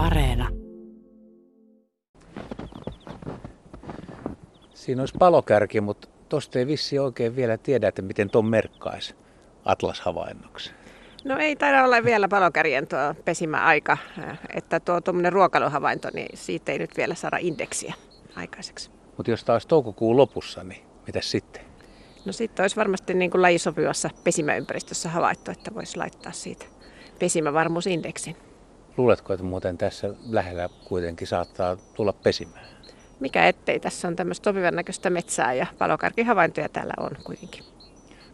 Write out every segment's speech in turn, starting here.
Areena. Siinä olisi palokärki, mutta tuosta ei vissi oikein vielä tiedä, että miten tuon merkkaisi Atlas-havainnoksi. No ei taida olla vielä palokärjen tuo pesimäaika, että tuo tuommoinen ruokaluhavainto, niin siitä ei nyt vielä saada indeksiä aikaiseksi. Mutta jos taas toukokuun lopussa, niin mitä sitten? No sitten olisi varmasti niin kuin lajisopivassa pesimäympäristössä havaittu, että voisi laittaa siitä pesimävarmuusindeksin. Luuletko, että muuten tässä lähellä kuitenkin saattaa tulla pesimään? Mikä ettei, tässä on tämmöistä sopivan näköistä metsää ja palokärkihavaintoja täällä on kuitenkin.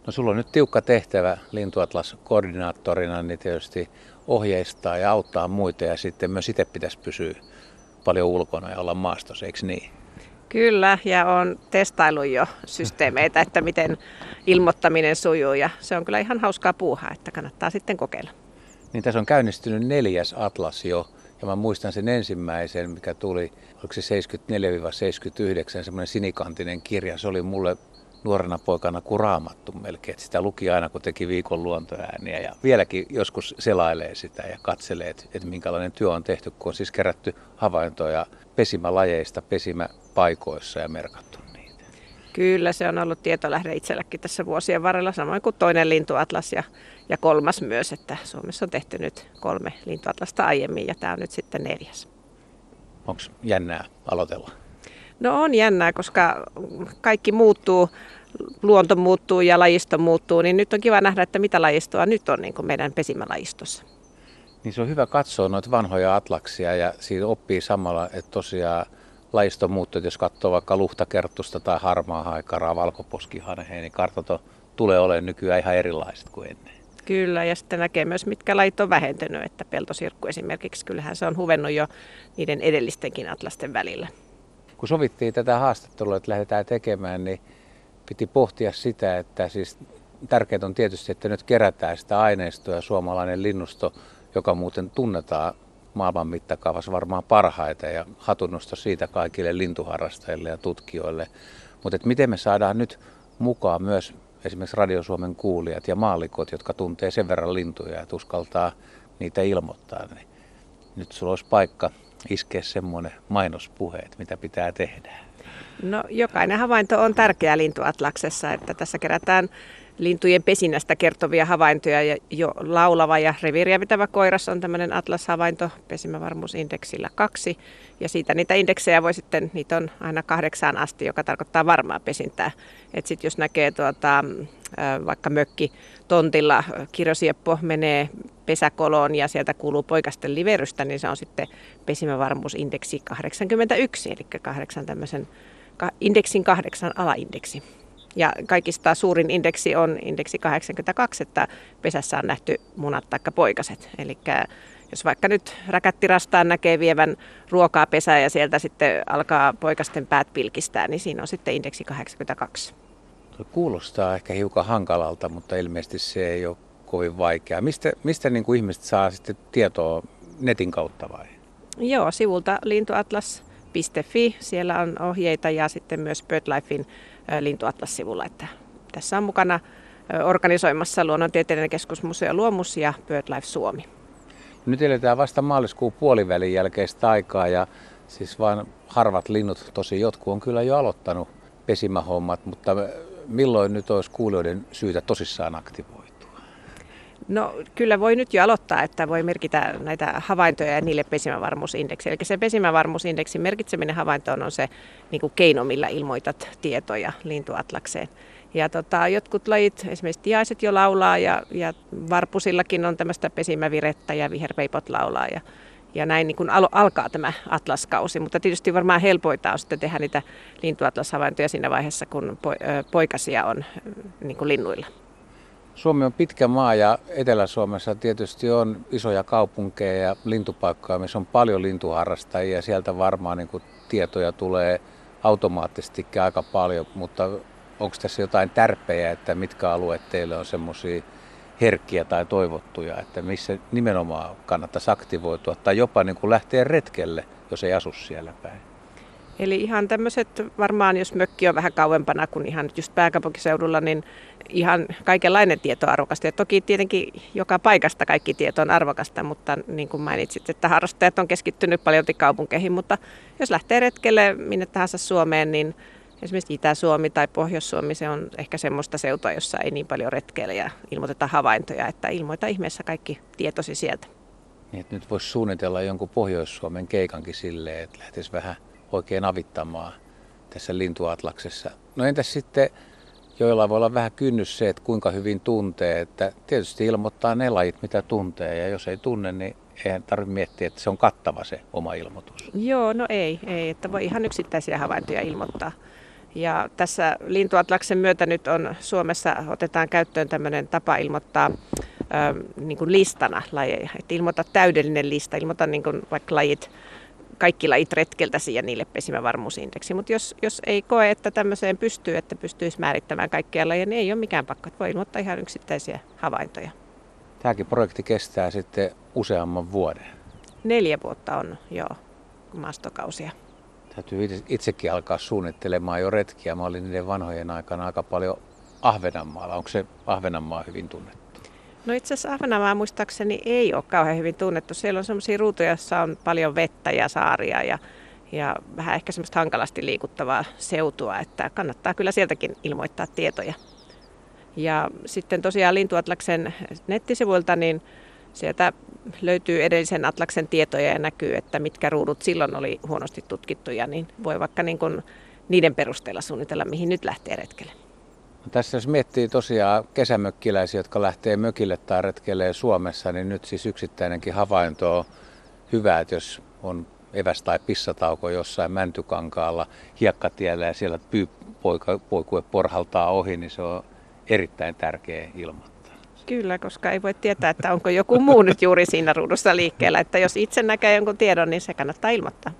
No sulla on nyt tiukka tehtävä Lintuatlas-koordinaattorina, niin tietysti ohjeistaa ja auttaa muita ja sitten myös itse pitäisi pysyä paljon ulkona ja olla maastossa, eikö niin? Kyllä, ja on testailu jo systeemeitä, että miten ilmoittaminen sujuu, ja se on kyllä ihan hauskaa puuhaa, että kannattaa sitten kokeilla. Niin tässä on käynnistynyt neljäs atlas jo, ja mä muistan sen ensimmäisen, mikä tuli, oliko se 74-79, semmoinen sinikantinen kirja. Se oli mulle nuorena poikana kuin raamattu melkein. Että sitä luki aina, kun teki viikon luontoääniä. Ja vieläkin joskus selailee sitä ja katselee, että, että minkälainen työ on tehty, kun on siis kerätty havaintoja pesimälajeista pesimäpaikoissa ja merkattu. Kyllä, se on ollut tietolähde itselläkin tässä vuosien varrella, samoin kuin toinen lintuatlas ja, ja kolmas myös, että Suomessa on tehty nyt kolme lintuatlasta aiemmin ja tämä on nyt sitten neljäs. Onko jännää aloitella? No on jännää, koska kaikki muuttuu, luonto muuttuu ja lajisto muuttuu, niin nyt on kiva nähdä, että mitä lajistoa nyt on niin kuin meidän pesimälajistossa. Niin se on hyvä katsoa noita vanhoja atlaksia ja siinä oppii samalla, että tosiaan lajisto muuttuu, jos katsoo vaikka luhtakertusta tai harmaa haikaraa, valkoposkihanheen, niin kartat tulee olemaan nykyään ihan erilaiset kuin ennen. Kyllä, ja sitten näkee myös, mitkä lajit on vähentynyt, että peltosirkku esimerkiksi, kyllähän se on huvennut jo niiden edellistenkin atlasten välillä kun sovittiin tätä haastattelua, että lähdetään tekemään, niin piti pohtia sitä, että siis tärkeintä on tietysti, että nyt kerätään sitä aineistoa ja suomalainen linnusto, joka muuten tunnetaan maailman mittakaavassa varmaan parhaita ja hatunnosta siitä kaikille lintuharrastajille ja tutkijoille. Mutta miten me saadaan nyt mukaan myös esimerkiksi Radio Suomen kuulijat ja maallikot, jotka tuntee sen verran lintuja ja uskaltaa niitä ilmoittaa. Niin nyt sulla olisi paikka iskeä semmoinen mainospuhe, että mitä pitää tehdä? No jokainen havainto on tärkeä lintuatlaksessa, että tässä kerätään lintujen pesinnästä kertovia havaintoja ja jo laulava ja reviiriä pitävä koiras on tämmöinen atlas-havainto pesimävarmuusindeksillä kaksi. Ja siitä niitä indeksejä voi sitten, niitä on aina kahdeksaan asti, joka tarkoittaa varmaa pesintää. Että sitten jos näkee tuota, vaikka mökki tontilla kirjosieppo menee pesäkoloon ja sieltä kuuluu poikasten liverystä, niin se on sitten pesimävarmuusindeksi 81, eli kahdeksan tämmöisen, indeksin kahdeksan alaindeksi. Ja kaikista suurin indeksi on indeksi 82, että pesässä on nähty munat tai poikaset. Eli jos vaikka nyt räkättirastaan näkee vievän ruokaa pesään ja sieltä sitten alkaa poikasten päät pilkistää, niin siinä on sitten indeksi 82. Kuulostaa ehkä hiukan hankalalta, mutta ilmeisesti se ei ole kovin vaikeaa. Mistä, mistä niin kuin ihmiset saa sitten tietoa netin kautta vai? Joo, sivulta lintuatlas.fi. Siellä on ohjeita ja sitten myös BirdLifein lintuatlas-sivulla. Että tässä on mukana organisoimassa Luonnontieteellinen keskusmuseo Luomus ja BirdLife Suomi. Nyt eletään vasta maaliskuun puolivälin jälkeistä aikaa ja siis vain harvat linnut, tosi jotkut on kyllä jo aloittanut pesimähommat, mutta milloin nyt olisi kuulijoiden syytä tosissaan aktivoitua? No kyllä voi nyt jo aloittaa, että voi merkitä näitä havaintoja ja niille pesimävarmuusindeksi. Eli se pesimävarmuusindeksin merkitseminen havaintoon on se niin kuin keino, millä ilmoitat tietoja lintuatlakseen. Ja tota, jotkut lajit, esimerkiksi tiaiset jo laulaa ja, ja varpusillakin on tämmöistä pesimävirettä ja viherpeipot laulaa. Ja, ja näin niin kuin al- alkaa tämä atlaskausi, mutta tietysti varmaan helpoita on sitten tehdä niitä lintuatlashavaintoja siinä vaiheessa, kun po- poikasia on niin kuin linnuilla. Suomi on pitkä maa ja Etelä-Suomessa tietysti on isoja kaupunkeja ja lintupaikkoja, missä on paljon lintuharrastajia. Sieltä varmaan niin tietoja tulee automaattisesti aika paljon, mutta onko tässä jotain tärpejä, että mitkä alueet teille on semmoisia herkkiä tai toivottuja, että missä nimenomaan kannattaisi aktivoitua tai jopa niin kuin lähteä retkelle, jos ei asu siellä päin? Eli ihan tämmöiset, varmaan jos mökki on vähän kauempana kuin ihan just pääkaupunkiseudulla, niin ihan kaikenlainen tieto on arvokasta. Ja toki tietenkin joka paikasta kaikki tieto on arvokasta, mutta niin kuin mainitsit, että harrastajat on keskittynyt paljon kaupunkeihin, mutta jos lähtee retkelle minne tahansa Suomeen, niin esimerkiksi Itä-Suomi tai Pohjois-Suomi, se on ehkä semmoista seutua, jossa ei niin paljon retkeillä ja ilmoiteta havaintoja, että ilmoita ihmeessä kaikki tietosi sieltä. Niin, nyt voisi suunnitella jonkun Pohjois-Suomen keikankin silleen, että lähtisi vähän oikein avittamaan tässä lintuatlaksessa. No entäs sitten, joilla voi olla vähän kynnys se, että kuinka hyvin tuntee, että tietysti ilmoittaa ne lajit, mitä tuntee, ja jos ei tunne, niin eihän tarvitse miettiä, että se on kattava se oma ilmoitus. Joo, no ei, ei että voi ihan yksittäisiä havaintoja ilmoittaa. Ja tässä lintuatlaksen myötä nyt on Suomessa otetaan käyttöön tämmöinen tapa ilmoittaa ö, niin kuin listana lajeja. Että ilmoita täydellinen lista, ilmoita niin kuin vaikka lajit, kaikki lajit retkeltäsi ja niille pesimävarmuusindeksi. Mutta jos, jos ei koe, että tämmöiseen pystyy, että pystyisi määrittämään kaikkia lajeja, niin ei ole mikään pakko. Voi ilmoittaa ihan yksittäisiä havaintoja. Tämäkin projekti kestää sitten useamman vuoden. Neljä vuotta on jo maastokausia täytyy itsekin alkaa suunnittelemaan jo retkiä. Mä olin niiden vanhojen aikana aika paljon Ahvenanmaalla. Onko se Ahvenanmaa hyvin tunnettu? No itse asiassa Ahvenanmaa muistaakseni ei ole kauhean hyvin tunnettu. Siellä on sellaisia ruutuja, joissa on paljon vettä ja saaria ja, ja vähän ehkä semmoista hankalasti liikuttavaa seutua, että kannattaa kyllä sieltäkin ilmoittaa tietoja. Ja sitten tosiaan Lintuatlaksen nettisivuilta, niin sieltä löytyy edellisen Atlaksen tietoja ja näkyy, että mitkä ruudut silloin oli huonosti tutkittuja, niin voi vaikka niin kuin niiden perusteella suunnitella, mihin nyt lähtee retkelle. Tässä jos miettii tosiaan kesämökkiläisiä, jotka lähtee mökille tai retkelee Suomessa, niin nyt siis yksittäinenkin havainto on hyvä, että jos on eväs- tai pissatauko jossain Mäntykankaalla hiekkatiellä ja siellä pyypoikue porhaltaa ohi, niin se on erittäin tärkeä ilma. Kyllä, koska ei voi tietää, että onko joku muu nyt juuri siinä ruudussa liikkeellä. Että jos itse näkee jonkun tiedon, niin se kannattaa ilmoittaa.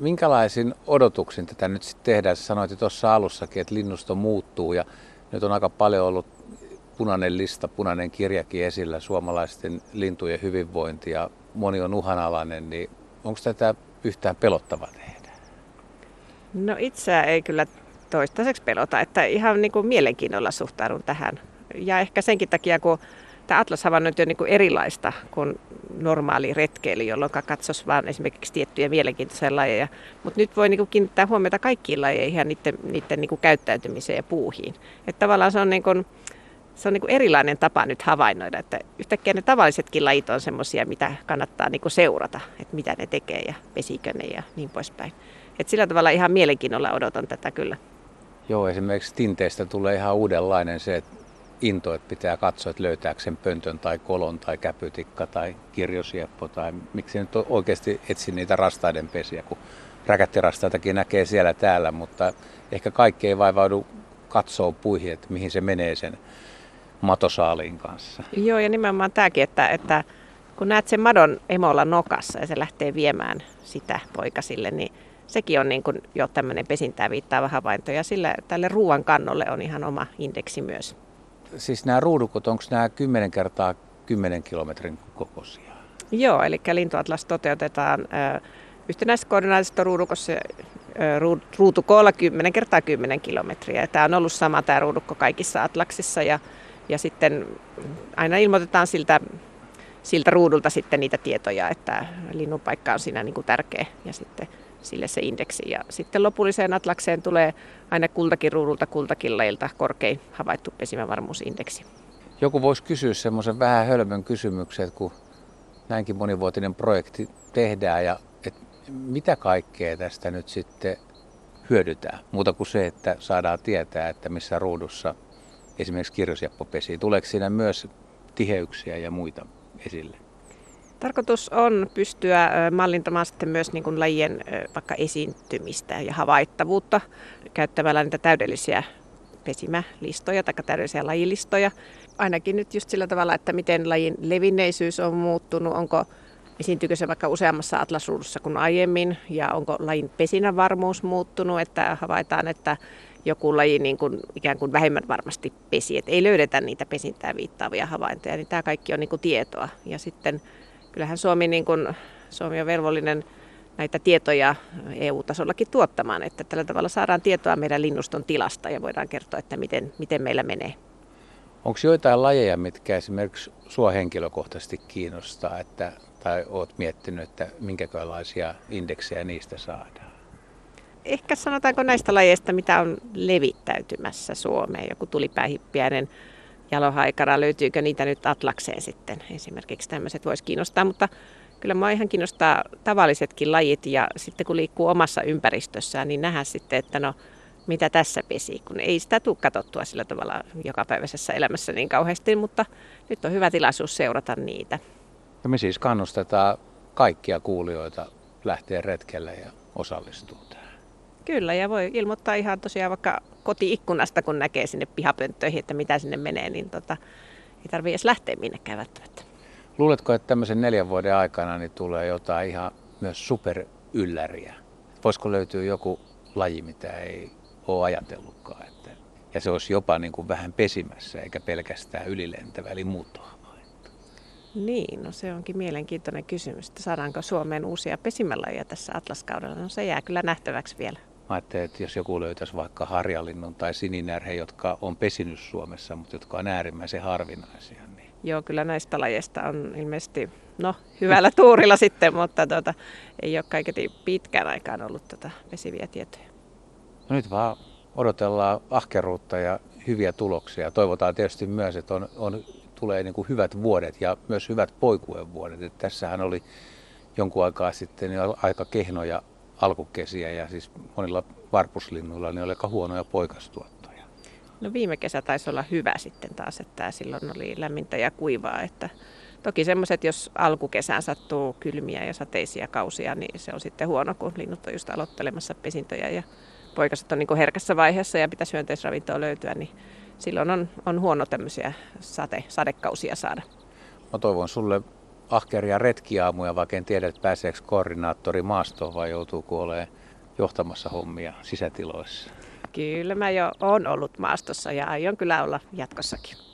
Minkälaisin odotuksin tätä nyt sitten tehdään? Sanoit tuossa alussakin, että linnusto muuttuu ja nyt on aika paljon ollut punainen lista, punainen kirjakin esillä suomalaisten lintujen hyvinvointi ja moni on uhanalainen, niin onko tätä yhtään pelottava tehdä? No itseä ei kyllä toistaiseksi pelota, että ihan niin kuin mielenkiinnolla suhtaudun tähän ja ehkä senkin takia, kun tämä atlas-havainnointi on niin erilaista kuin normaali retkeily, jolloin katsoisi vain esimerkiksi tiettyjä mielenkiintoisia lajeja. Mutta nyt voi niin kiinnittää huomiota kaikkiin lajeihin ja niiden, niiden niin käyttäytymiseen ja puuhiin. Että tavallaan se on, niin kuin, se on niin erilainen tapa nyt havainnoida, että yhtäkkiä ne tavallisetkin lajit on semmoisia, mitä kannattaa niin seurata, että mitä ne tekee ja pesikö ne ja niin poispäin. Et sillä tavalla ihan mielenkiinnolla odotan tätä kyllä. Joo, esimerkiksi tinteistä tulee ihan uudenlainen se, että into, että pitää katsoa, että löytääkö sen pöntön tai kolon tai käpytikka tai kirjosieppo tai miksi nyt oikeasti etsi niitä rastaiden pesiä, kun räkättirastaitakin näkee siellä täällä, mutta ehkä kaikki ei vaivaudu katsoa puihin, että mihin se menee sen matosaaliin kanssa. Joo, ja nimenomaan tämäkin, että, että kun näet sen madon emolla nokassa ja se lähtee viemään sitä poikasille, niin sekin on niin kuin jo tämmöinen pesintää viittaava havainto. Ja sillä, tälle ruoan kannolle on ihan oma indeksi myös siis nämä ruudukot, onko nämä 10 kertaa 10 kilometrin kokoisia? Joo, eli lintuatlas toteutetaan yhtenäisessä koordinaatista ruudukossa ruutukoolla 10 kertaa 10 kilometriä. Tämä on ollut sama tämä ruudukko kaikissa atlaksissa ja, ja sitten aina ilmoitetaan siltä, siltä ruudulta sitten niitä tietoja, että linnunpaikka on siinä niin kuin tärkeä ja sitten sille se indeksi. Ja sitten lopulliseen atlakseen tulee aina kultakin ruudulta kultakin lajilta korkein havaittu pesimävarmuusindeksi. Joku voisi kysyä semmoisen vähän hölmön kysymyksen, että kun näinkin monivuotinen projekti tehdään ja että mitä kaikkea tästä nyt sitten hyödytään, muuta kuin se, että saadaan tietää, että missä ruudussa esimerkiksi kirjosjappo pesii. Tuleeko siinä myös tiheyksiä ja muita esille? Tarkoitus on pystyä mallintamaan sitten myös niin kuin lajien vaikka esiintymistä ja havaittavuutta käyttämällä niitä täydellisiä pesimälistoja tai täydellisiä lajilistoja. Ainakin nyt just sillä tavalla, että miten lajin levinneisyys on muuttunut, onko esiintyykö se vaikka useammassa atlasruudussa kuin aiemmin ja onko lajin pesinän varmuus muuttunut, että havaitaan, että joku laji niin kuin ikään kuin vähemmän varmasti pesi, että ei löydetä niitä pesintää viittaavia havaintoja, niin tämä kaikki on niin kuin tietoa. Ja sitten kyllähän Suomi, niin kuin, Suomi on velvollinen näitä tietoja EU-tasollakin tuottamaan, että tällä tavalla saadaan tietoa meidän linnuston tilasta ja voidaan kertoa, että miten, miten meillä menee. Onko joitain lajeja, mitkä esimerkiksi sua henkilökohtaisesti kiinnostaa, että, tai oot miettinyt, että minkälaisia indeksejä niistä saadaan? Ehkä sanotaanko näistä lajeista, mitä on levittäytymässä Suomeen, joku tulipäähippiäinen jalohaikara, löytyykö niitä nyt Atlakseen sitten esimerkiksi tämmöiset voisi kiinnostaa, mutta kyllä mua ihan kiinnostaa tavallisetkin lajit ja sitten kun liikkuu omassa ympäristössään, niin nähdään sitten, että no mitä tässä pesi, kun ei sitä tule katsottua sillä tavalla jokapäiväisessä elämässä niin kauheasti, mutta nyt on hyvä tilaisuus seurata niitä. Ja me siis kannustetaan kaikkia kuulijoita lähteä retkelle ja osallistua. Kyllä, ja voi ilmoittaa ihan tosiaan vaikka kotiikkunasta, kun näkee sinne pihapönttöihin, että mitä sinne menee, niin tota, ei tarvitse edes lähteä minnekään välttämättä. Luuletko, että tämmöisen neljän vuoden aikana niin tulee jotain ihan myös superylläriä? Voisiko löytyä joku laji, mitä ei ole ajatellutkaan? Että, ja se olisi jopa niin kuin vähän pesimässä, eikä pelkästään ylilentävä, eli muuttohavainto. Niin, no se onkin mielenkiintoinen kysymys, että saadaanko Suomeen uusia pesimälajeja tässä atlaskaudella. No se jää kyllä nähtäväksi vielä. Mä ajattelin, että jos joku löytäisi vaikka harjalinnun tai sininärhe, jotka on pesinyt Suomessa, mutta jotka on äärimmäisen harvinaisia, niin Joo, kyllä näistä lajeista on ilmeisesti no, hyvällä tuurilla sitten, mutta tuota, ei ole kaiketi pitkään aikaan ollut tuota pesiviä tietoja. No nyt vaan odotellaan ahkeruutta ja hyviä tuloksia. Toivotaan tietysti myös, että on, on, tulee niin kuin hyvät vuodet ja myös hyvät poikuen vuodet. Että tässähän oli jonkun aikaa sitten niin aika kehnoja alkukesiä ja siis monilla varpuslinnuilla niin oli aika huonoja poikastuottoja. No viime kesä taisi olla hyvä sitten taas, että silloin oli lämmintä ja kuivaa. Että toki semmoiset, jos alkukesään sattuu kylmiä ja sateisia kausia, niin se on sitten huono, kun linnut on just aloittelemassa pesintöjä ja poikaset on niin herkässä vaiheessa ja pitäisi hyönteisravintoa löytyä, niin silloin on, on huono tämmöisiä sade, sadekausia saada. Mä toivon sulle ahkeria retkiaamuja, vaikka en tiedä, että pääseekö koordinaattori maastoon vai joutuuko olemaan johtamassa hommia sisätiloissa. Kyllä mä jo on ollut maastossa ja aion kyllä olla jatkossakin.